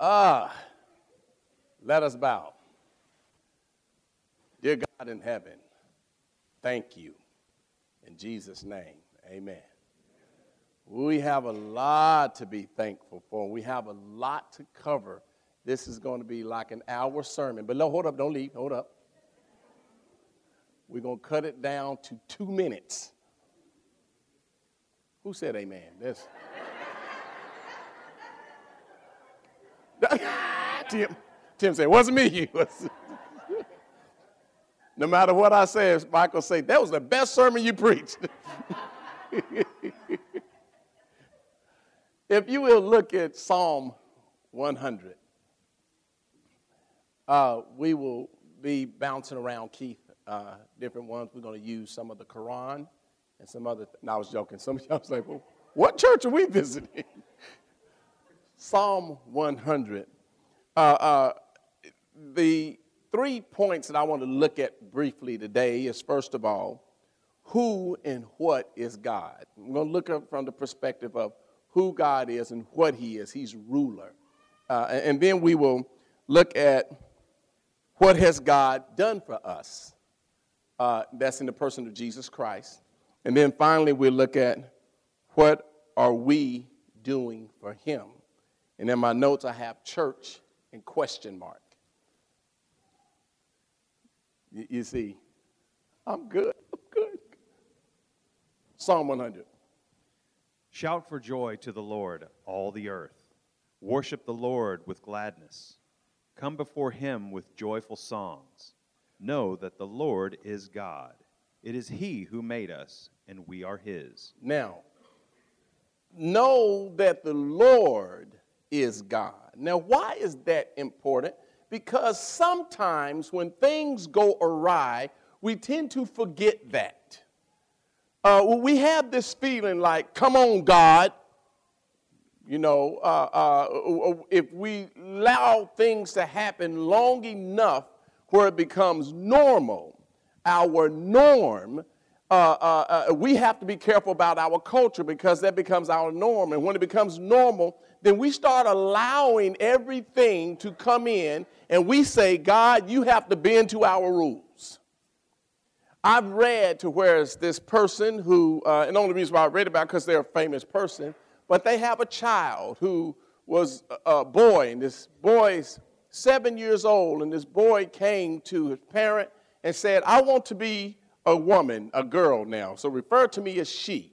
Ah, let us bow. Dear God in heaven, thank you. In Jesus' name, amen. We have a lot to be thankful for. We have a lot to cover. This is going to be like an hour sermon. But no, hold up, don't leave, hold up. We're going to cut it down to two minutes. Who said amen? This. Tim, Tim said, wasn't me. You no matter what I say, Michael say, that was the best sermon you preached. if you will look at Psalm 100, uh, we will be bouncing around, Keith, uh, different ones. We're going to use some of the Quran and some other. Th- no, I was joking. Some of y'all was like, well, what church are we visiting? Psalm 100. Uh, uh, the three points that I want to look at briefly today is first of all, who and what is God? I'm going to look up from the perspective of who God is and what He is. He's ruler. Uh, and then we will look at what has God done for us. Uh, that's in the person of Jesus Christ. And then finally, we'll look at what are we doing for Him. And in my notes, I have church and question mark. You, you see, I'm good. I'm good. Psalm 100. Shout for joy to the Lord, all the earth. Worship the Lord with gladness. Come before him with joyful songs. Know that the Lord is God. It is he who made us, and we are his. Now, know that the Lord is God. Now, why is that important? Because sometimes when things go awry, we tend to forget that. Uh, we have this feeling like, come on, God. You know, uh, uh, if we allow things to happen long enough where it becomes normal, our norm, uh, uh, uh, we have to be careful about our culture because that becomes our norm. And when it becomes normal, then we start allowing everything to come in and we say, God, you have to bend to our rules. I've read to where it's this person who, uh, and the only reason why I read about because they're a famous person, but they have a child who was a boy, and this boy's seven years old, and this boy came to his parent and said, I want to be a woman, a girl now, so refer to me as she.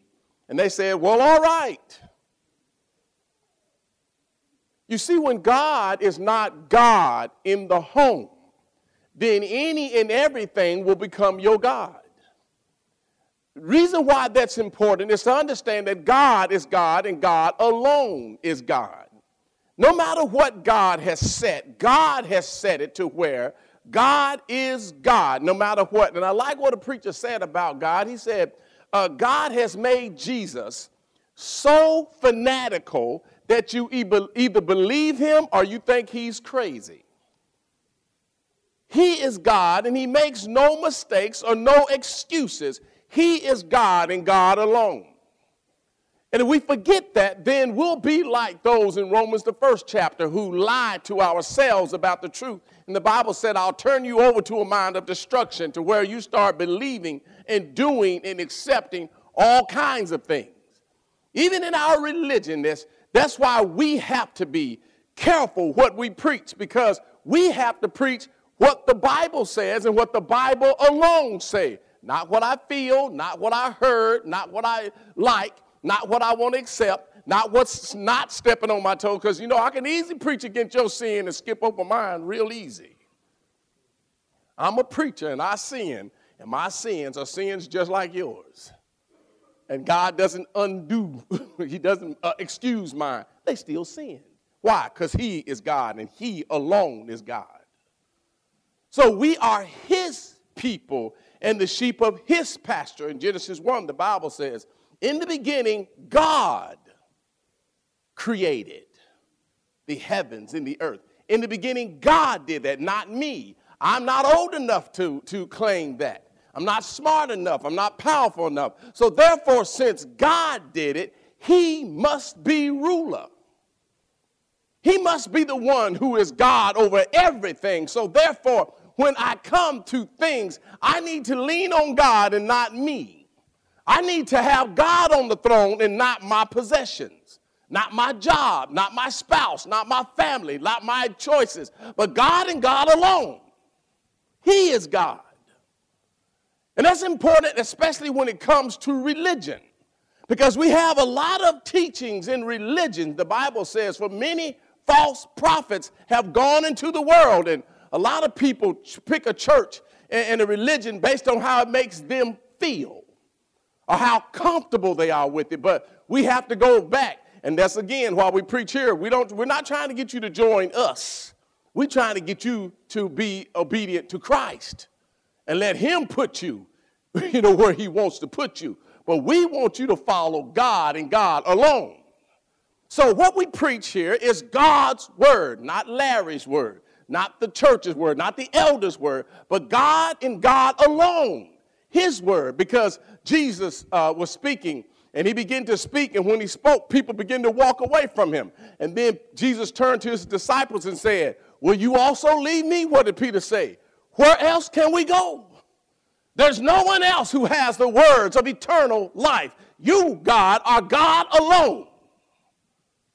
And they said, Well, all right. You see, when God is not God in the home, then any and everything will become your God. Reason why that's important is to understand that God is God and God alone is God. No matter what God has set, God has set it to where God is God, no matter what. And I like what a preacher said about God. He said, uh, God has made Jesus so fanatical that you either believe him or you think he's crazy. He is God and he makes no mistakes or no excuses. He is God and God alone. And if we forget that, then we'll be like those in Romans, the first chapter, who lied to ourselves about the truth. And the Bible said, I'll turn you over to a mind of destruction, to where you start believing and doing and accepting all kinds of things. Even in our religion, that's, that's why we have to be careful what we preach, because we have to preach what the Bible says and what the Bible alone says. Not what I feel, not what I heard, not what I like, not what I want to accept, not what's not stepping on my toe, because you know I can easily preach against your sin and skip over mine real easy. I'm a preacher and I sin, and my sins are sins just like yours. And God doesn't undo, He doesn't uh, excuse mine. They still sin. Why? Because He is God and He alone is God. So we are His people and the sheep of his pasture. In Genesis 1, the Bible says, In the beginning, God created the heavens and the earth. In the beginning, God did that, not me. I'm not old enough to, to claim that. I'm not smart enough. I'm not powerful enough. So, therefore, since God did it, he must be ruler. He must be the one who is God over everything. So therefore, when I come to things, I need to lean on God and not me. I need to have God on the throne and not my possessions, not my job, not my spouse, not my family, not my choices, but God and God alone. He is God. And that's important, especially when it comes to religion. Because we have a lot of teachings in religion. The Bible says, for many false prophets have gone into the world, and a lot of people pick a church and a religion based on how it makes them feel or how comfortable they are with it. But we have to go back. And that's again why we preach here. We don't, we're not trying to get you to join us. We're trying to get you to be obedient to Christ and let Him put you, you know, where He wants to put you. But we want you to follow God and God alone. So, what we preach here is God's word, not Larry's word, not the church's word, not the elder's word, but God and God alone, His word. Because Jesus uh, was speaking and he began to speak, and when he spoke, people began to walk away from him. And then Jesus turned to his disciples and said, Will you also leave me? What did Peter say? Where else can we go? There's no one else who has the words of eternal life. You, God, are God alone,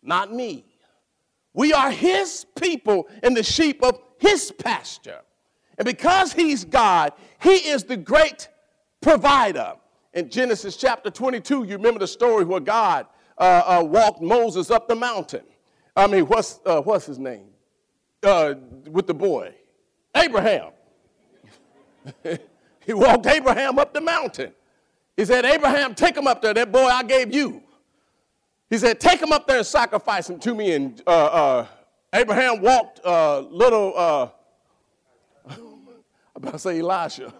not me. We are His people and the sheep of His pasture. And because He's God, He is the great provider. In Genesis chapter 22, you remember the story where God uh, uh, walked Moses up the mountain. I mean, what's, uh, what's his name? Uh, with the boy? Abraham. He walked Abraham up the mountain. He said, Abraham, take him up there, that boy I gave you. He said, take him up there and sacrifice him to me. And uh, uh, Abraham walked uh, little, uh, I'm about to say Elisha.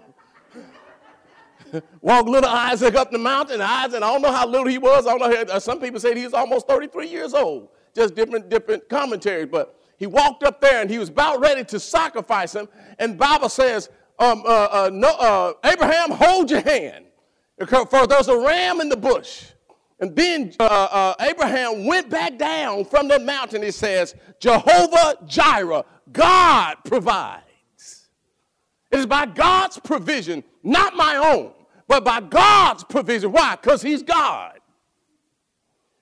walked little Isaac up the mountain. Isaac, I don't know how little he was. I don't know. Some people say he was almost 33 years old. Just different, different commentaries. But he walked up there and he was about ready to sacrifice him. And Bible says um, uh, uh, no, uh, Abraham, hold your hand, for there's a ram in the bush. And then uh, Abraham went back down from the mountain. He says, Jehovah Jireh, God provides. It is by God's provision, not my own, but by God's provision. Why? Because He's God.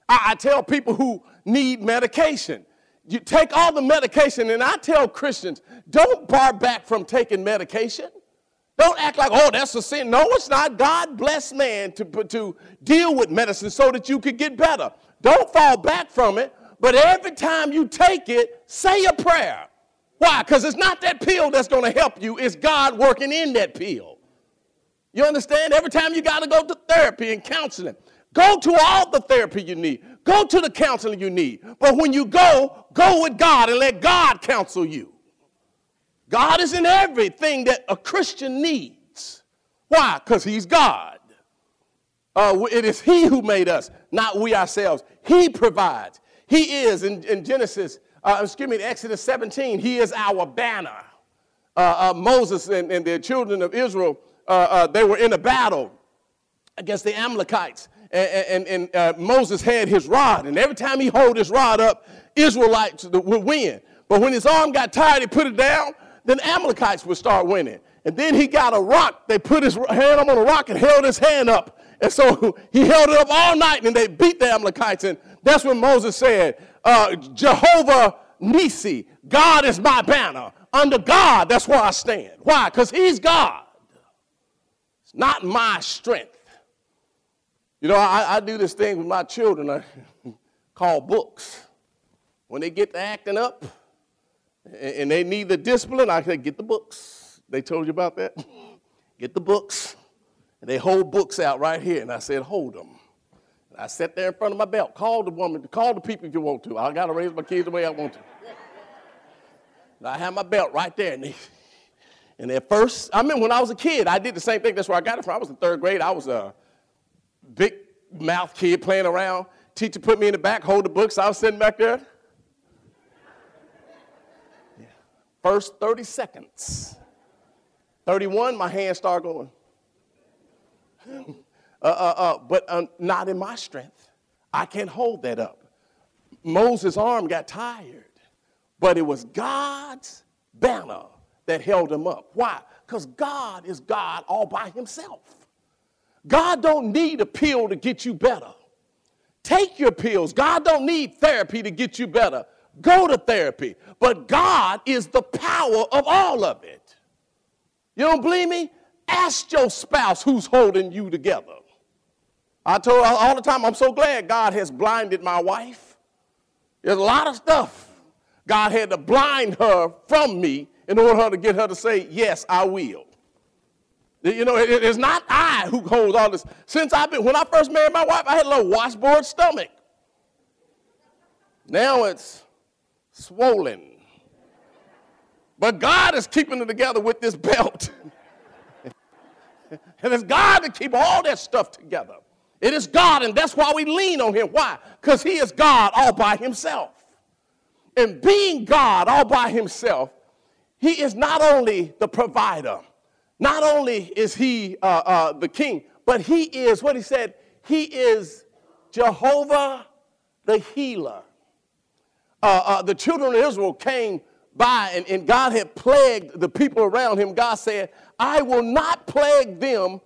I, I tell people who need medication, you take all the medication, and I tell Christians, don't bar back from taking medication. Don't act like, oh, that's a sin. No, it's not. God bless man to, to deal with medicine so that you could get better. Don't fall back from it, but every time you take it, say a prayer. Why? Because it's not that pill that's going to help you, it's God working in that pill. You understand? Every time you got to go to therapy and counseling, go to all the therapy you need. Go to the counseling you need. But when you go, go with God and let God counsel you. God is in everything that a Christian needs. Why? Because He's God. Uh, it is He who made us, not we ourselves. He provides. He is, in, in Genesis, uh, excuse me, Exodus 17, He is our banner. Uh, uh Moses and, and, the children of Israel, uh, uh, they were in a battle against the Amalekites and, and, and uh, Moses had his rod, and every time he hold his rod up, Israelites would win. But when his arm got tired, he put it down, then Amalekites would start winning. And then he got a rock. They put his hand on a rock and held his hand up. And so he held it up all night, and they beat the Amalekites. And that's when Moses said, uh, Jehovah Nisi, God is my banner. Under God, that's where I stand. Why? Because he's God. It's not my strength. You know, I, I do this thing with my children I call books. When they get to acting up and they need the discipline, I say, get the books. They told you about that? Get the books. And they hold books out right here. And I said, hold them. And I sat there in front of my belt. Call the woman, call the people if you want to. I got to raise my kids the way I want to. And I have my belt right there. And, they, and at first, I mean, when I was a kid, I did the same thing. That's where I got it from. I was in third grade. I was a. Uh, big mouth kid playing around. Teacher put me in the back, hold the books. I was sitting back there. Yeah. First 30 seconds. 31, my hands start going. uh, uh, uh, but uh, not in my strength. I can't hold that up. Moses' arm got tired. But it was God's banner that held him up. Why? Because God is God all by himself. God don't need a pill to get you better. Take your pills. God don't need therapy to get you better. Go to therapy. But God is the power of all of it. You don't believe me? Ask your spouse who's holding you together. I told her all the time, I'm so glad God has blinded my wife. There's a lot of stuff God had to blind her from me in order to get her to say, Yes, I will. You know, it, it's not I who holds all this. Since I've been, when I first married my wife, I had a little washboard stomach. Now it's swollen. But God is keeping it together with this belt. and it's God to keep all that stuff together. It is God, and that's why we lean on Him. Why? Because He is God all by Himself. And being God all by Himself, He is not only the provider, not only is He uh, uh, the king, but He is what He said, He is Jehovah the healer. Uh, uh the children of Israel came by and, and God had plagued the people around him. God said, I will not plague them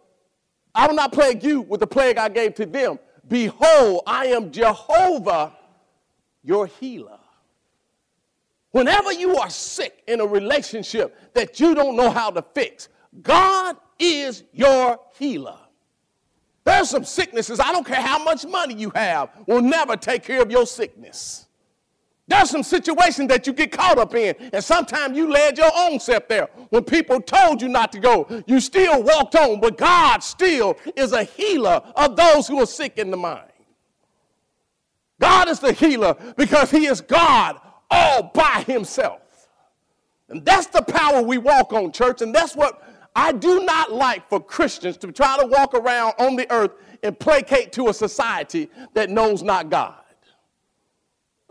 I will not plague you with the plague I gave to them. Behold, I am Jehovah, your healer. Whenever you are sick in a relationship that you don't know how to fix, God is your healer. There's some sicknesses, I don't care how much money you have, will never take care of your sickness. There's some situations that you get caught up in, and sometimes you led your own self there. When people told you not to go, you still walked on, but God still is a healer of those who are sick in the mind. God is the healer because He is God all by Himself. And that's the power we walk on, church, and that's what I do not like for Christians to try to walk around on the earth and placate to a society that knows not God.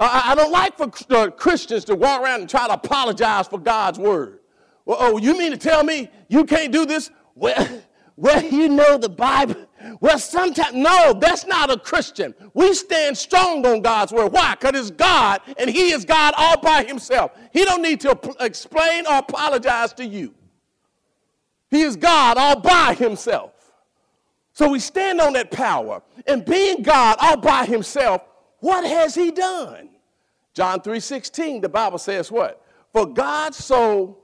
I, don't like for uh, Christians to walk around and try to apologize for God's word. Well, oh, you mean to tell me you can't do this? Well, well, you know the Bible. Well, sometimes, no, that's not a Christian. We stand strong on God's word. Why? Because it's God, and He is God all by Himself. He don't need to explain or apologize to you. He is God all by Himself. So we stand on that power. And being God all by Himself, what has He done? John 3:16, the Bible says what? For God so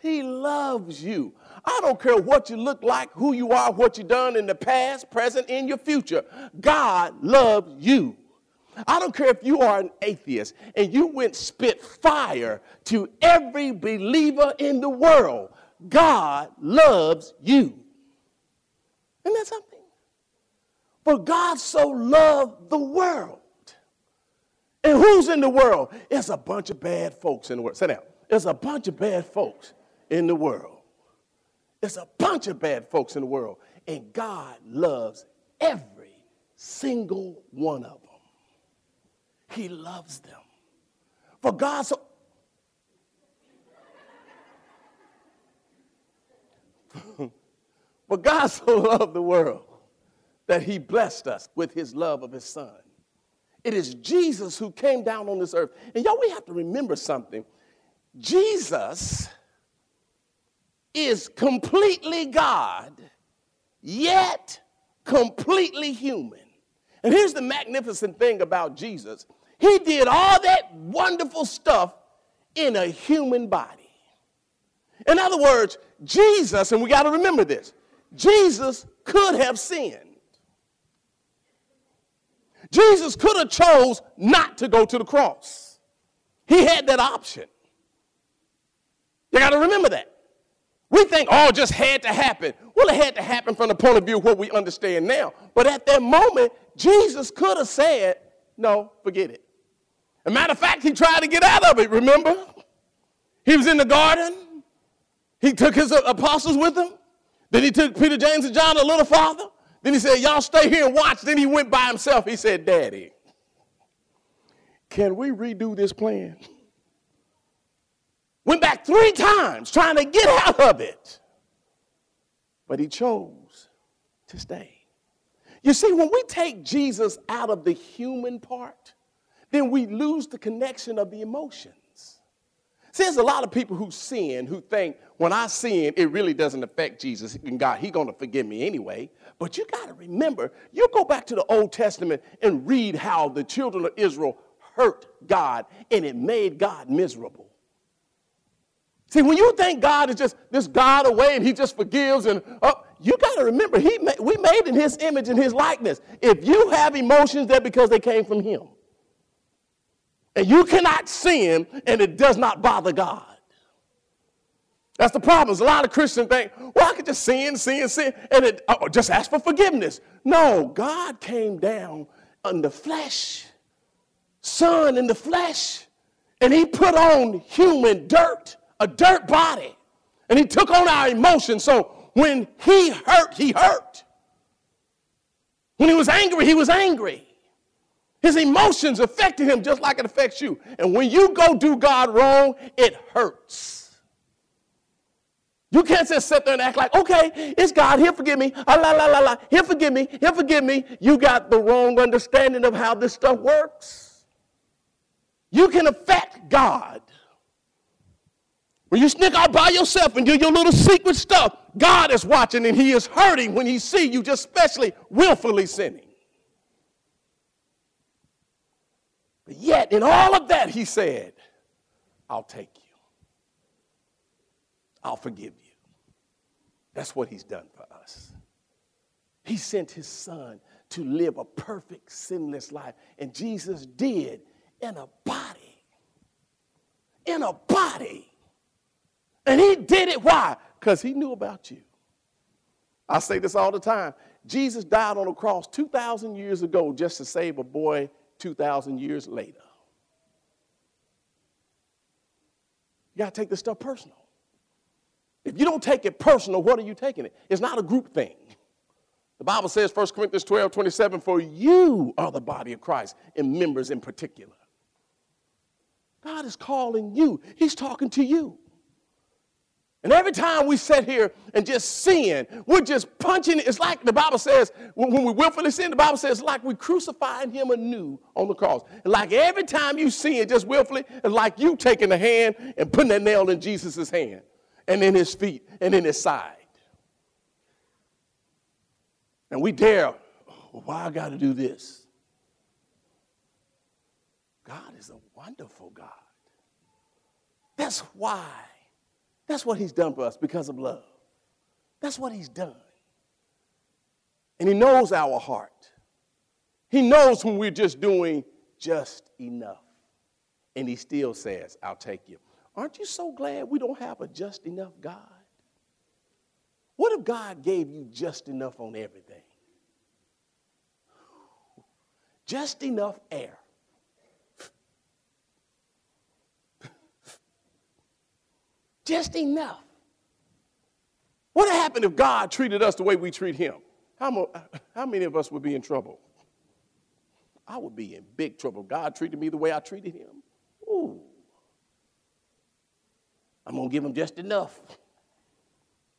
he loves you. I don't care what you look like, who you are, what you've done in the past, present, in your future. God loves you. I don't care if you are an atheist and you went spit fire to every believer in the world. God loves you. Isn't that something? For God so loved the world and who's in the world? It's a bunch of bad folks in the world. Sit down. It's a bunch of bad folks in the world. It's a bunch of bad folks in the world. And God loves every single one of them. He loves them. For God so. For God so loved the world that he blessed us with his love of his son. It is Jesus who came down on this earth. And y'all, we have to remember something. Jesus is completely God, yet completely human. And here's the magnificent thing about Jesus He did all that wonderful stuff in a human body. In other words, Jesus, and we got to remember this, Jesus could have sinned. Jesus could have chose not to go to the cross. He had that option. You got to remember that. We think, oh, just had to happen. Well, it had to happen from the point of view of what we understand now. But at that moment, Jesus could have said, no, forget it. As a matter of fact, he tried to get out of it, remember? He was in the garden. He took his uh, apostles with him. Then he took Peter, James, and John a little farther. Then he said, Y'all stay here and watch. Then he went by himself. He said, Daddy, can we redo this plan? Went back three times trying to get out of it. But he chose to stay. You see, when we take Jesus out of the human part, then we lose the connection of the emotions. See, there's a lot of people who sin who think when I sin, it really doesn't affect Jesus and God. He's going to forgive me anyway. But you got to remember, you go back to the Old Testament and read how the children of Israel hurt God and it made God miserable. See, when you think God is just this God away and he just forgives and oh, you got to remember, he we made in his image and his likeness. If you have emotions, they're because they came from him. And you cannot sin and it does not bother God. That's the problem. a lot of Christians think, well, I could just sin, sin, sin, and it, oh, just ask for forgiveness. No, God came down in the flesh, Son in the flesh, and He put on human dirt, a dirt body, and He took on our emotions. So when He hurt, He hurt. When He was angry, He was angry. His emotions affected him just like it affects you. And when you go do God wrong, it hurts. You can't just sit there and act like, okay, it's God, he'll forgive me. Ah, la, la, la, la. He'll forgive me. He'll forgive me. You got the wrong understanding of how this stuff works. You can affect God. When you sneak out by yourself and do your little secret stuff, God is watching and he is hurting when he see you just especially willfully sinning. But yet, in all of that, he said, I'll take you. I'll forgive you. That's what he's done for us. He sent his son to live a perfect, sinless life. And Jesus did in a body. In a body. And he did it. Why? Because he knew about you. I say this all the time. Jesus died on a cross 2,000 years ago just to save a boy 2,000 years later. You got to take this stuff personal. If you don't take it personal, what are you taking it? It's not a group thing. The Bible says, 1 Corinthians 12 27, for you are the body of Christ, and members in particular. God is calling you, He's talking to you. And every time we sit here and just sin, we're just punching. It's like the Bible says, when we willfully sin, the Bible says, like we crucifying him anew on the cross. Like every time you sin just willfully, it's like you taking a hand and putting that nail in Jesus' hand and in his feet and in his side. And we dare, well, why I got to do this? God is a wonderful God. That's why that's what he's done for us because of love. That's what he's done. And he knows our heart. He knows when we're just doing just enough. And he still says, I'll take you. Aren't you so glad we don't have a just enough God? What if God gave you just enough on everything? Just enough air. Just enough. What would happen if God treated us the way we treat him? How, how many of us would be in trouble? I would be in big trouble. God treated me the way I treated him. Ooh. I'm going to give him just enough.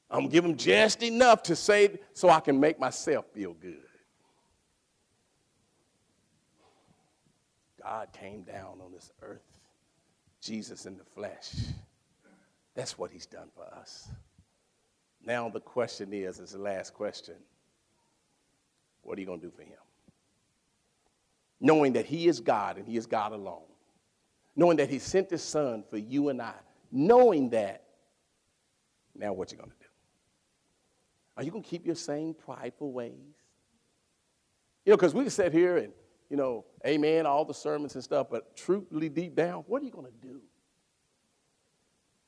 I'm going to give him just enough to say so I can make myself feel good. God came down on this earth, Jesus in the flesh. That's what he's done for us. Now the question is, is the last question. What are you going to do for him? Knowing that he is God and he is God alone. Knowing that he sent his son for you and I. Knowing that, now what you going to do? Are you going to keep your same prideful ways? You know, because we can sit here and, you know, amen, all the sermons and stuff, but truthfully deep down, what are you going to do?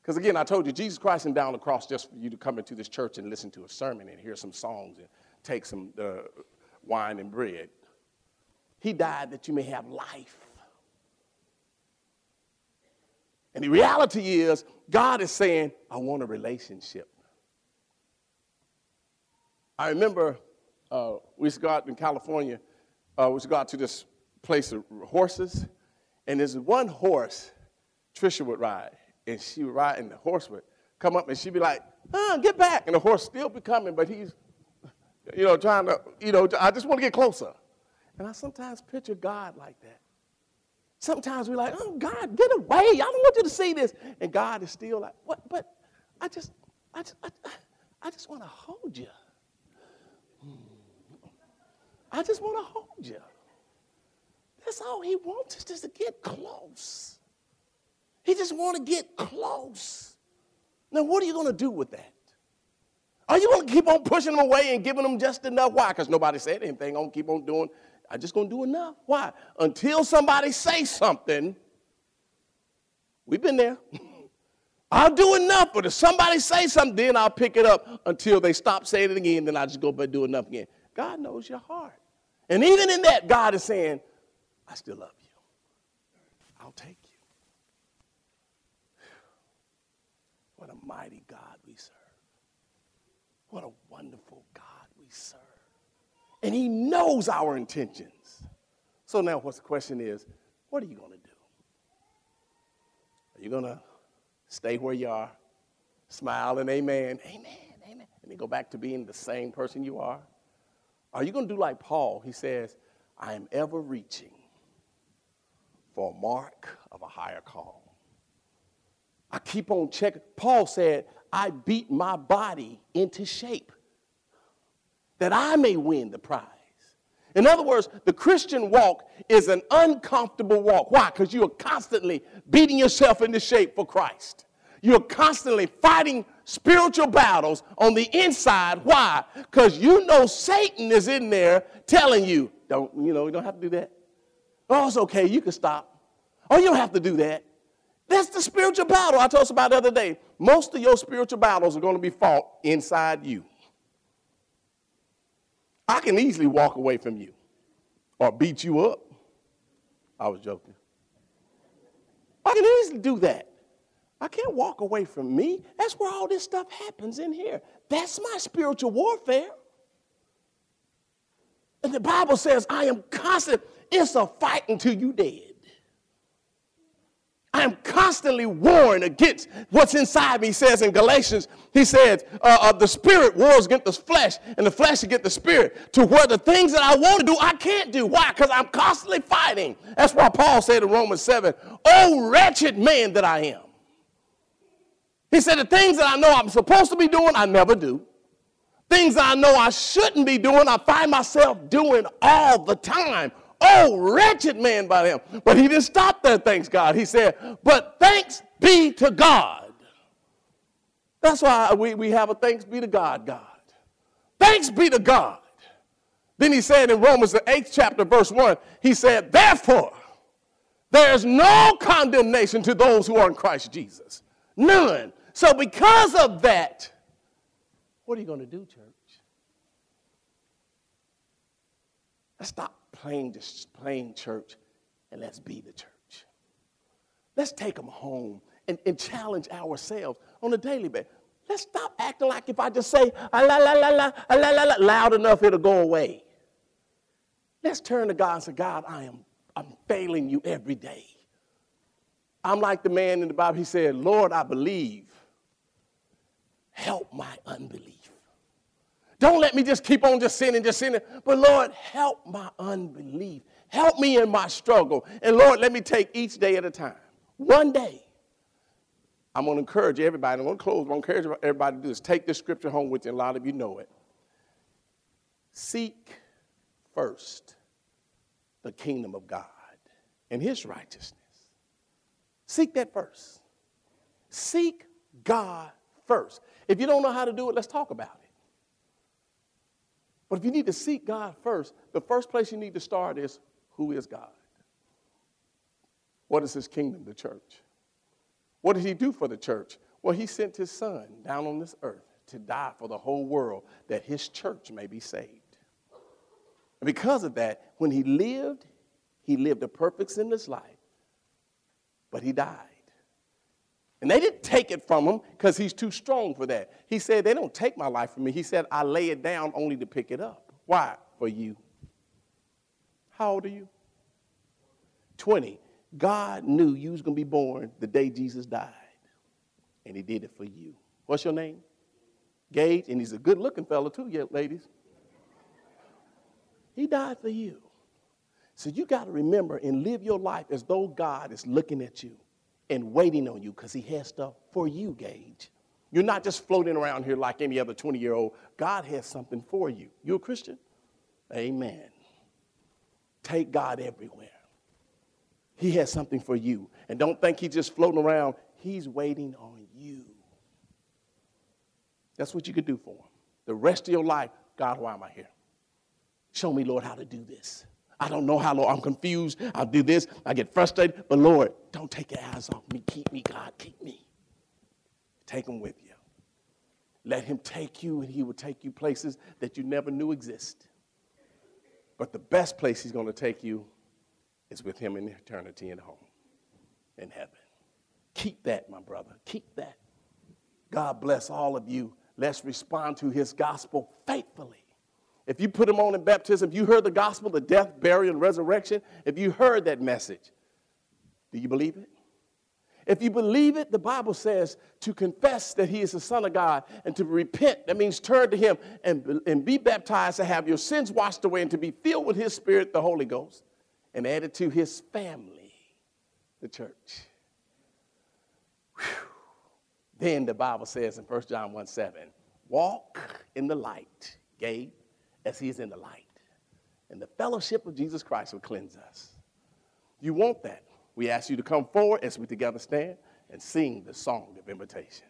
Because again, I told you, Jesus Christ and down the cross just for you to come into this church and listen to a sermon and hear some songs and take some uh, wine and bread. He died that you may have life. And the reality is, God is saying, I want a relationship. I remember uh, we used to go out in California, uh, we used to go out to this place of horses, and there's one horse Trisha would ride and she would ride, and the horse would come up, and she'd be like, oh, get back. And the horse still be coming, but he's, you know, trying to, you know, I just want to get closer. And I sometimes picture God like that. Sometimes we're like, oh, God, get away. I don't want you to see this. And God is still like, what? But I just, I just, I, I just want to hold you. Hmm. I just want to hold you. That's all he wants is just to get close. He just want to get close. Now, what are you going to do with that? Are you going to keep on pushing them away and giving them just enough? Why? Because nobody said anything. I'm going to keep on doing I'm just going to do enough. Why? Until somebody say something, we've been there. I'll do enough, but if somebody say something, then I'll pick it up until they stop saying it again, then I just go back and do enough again. God knows your heart. And even in that, God is saying, I still love you. I'll take you. What a mighty God we serve. What a wonderful God we serve and he knows our intentions. So now what's the question is, what are you going to do? Are you going to stay where you are, smile and amen, amen, amen, and then go back to being the same person you are? Are you going to do like Paul? He says, I am ever reaching for a mark of a higher call. I keep on checking. Paul said, I beat my body into shape that I may win the prize. In other words, the Christian walk is an uncomfortable walk. Why? Because you are constantly beating yourself into shape for Christ. You're constantly fighting spiritual battles on the inside. Why? Because you know Satan is in there telling you, don't, you know, you don't have to do that. Oh, it's okay, you can stop. Oh, you don't have to do that. That's the spiritual battle I told us about the other day. Most of your spiritual battles are going to be fought inside you. I can easily walk away from you or beat you up. I was joking. I can easily do that. I can't walk away from me. That's where all this stuff happens in here. That's my spiritual warfare. And the Bible says, I am constant. It's a fight until you dead. I am constantly warring against what's inside me. He says in Galatians, he says, uh, uh, the spirit wars against the flesh, and the flesh against the spirit, to where the things that I want to do, I can't do. Why? Because I'm constantly fighting. That's why Paul said in Romans 7, Oh, wretched man that I am. He said, The things that I know I'm supposed to be doing, I never do. Things I know I shouldn't be doing, I find myself doing all the time. Oh, wretched man by him. But he didn't stop there, thanks God. He said, But thanks be to God. That's why we, we have a thanks be to God, God. Thanks be to God. Then he said in Romans, the eighth chapter, verse 1, he said, Therefore, there is no condemnation to those who are in Christ Jesus. None. So, because of that, what are you going to do, church? Stop playing, just playing church and let's be the church. Let's take them home and, and challenge ourselves on a daily basis. Let's stop acting like if I just say ah, la la la la ah, la la la loud enough, it'll go away. Let's turn to God and say, God, I am I'm failing you every day. I'm like the man in the Bible. He said, Lord, I believe. Help my unbelief. Don't let me just keep on just sinning, just sinning. But Lord, help my unbelief. Help me in my struggle. And Lord, let me take each day at a time. One day. I'm going to encourage everybody. I'm going to close. I'm going to encourage everybody to do this. Take this scripture home with you. A lot of you know it. Seek first the kingdom of God and his righteousness. Seek that first. Seek God first. If you don't know how to do it, let's talk about it. But if you need to seek God first, the first place you need to start is who is God? What is his kingdom, the church? What did he do for the church? Well, he sent his son down on this earth to die for the whole world that his church may be saved. And because of that, when he lived, he lived a perfect sinless life, but he died. And they didn't take it from him because he's too strong for that. He said, They don't take my life from me. He said, I lay it down only to pick it up. Why? For you. How old are you? 20. God knew you was going to be born the day Jesus died. And he did it for you. What's your name? Gage. And he's a good looking fellow, too, yeah, ladies. He died for you. So you got to remember and live your life as though God is looking at you and waiting on you because he has stuff for you, Gage. You're not just floating around here like any other 20 year old. God has something for you. You a Christian? Amen. Take God everywhere. He has something for you. And don't think he's just floating around. He's waiting on you. That's what you could do for him. The rest of your life, God, why am I here? Show me, Lord, how to do this. I don't know how, Lord. I'm confused. I'll do this. I get frustrated. But Lord, don't take your eyes off me. Keep me, God. Keep me. Take him with you. Let him take you, and he will take you places that you never knew exist. But the best place he's going to take you is with him in eternity and home in heaven. Keep that, my brother. Keep that. God bless all of you. Let's respond to his gospel faithfully. If you put him on in baptism, if you heard the gospel, the death, burial, and resurrection, if you heard that message, do you believe it? If you believe it, the Bible says to confess that He is the Son of God and to repent, that means turn to Him and, and be baptized to have your sins washed away and to be filled with His Spirit, the Holy Ghost, and added to His family, the church. Whew. Then the Bible says in 1 John 1 7, walk in the light, Gabe, as he is in the light. And the fellowship of Jesus Christ will cleanse us. You want that. We ask you to come forward as we together stand and sing the song of invitation.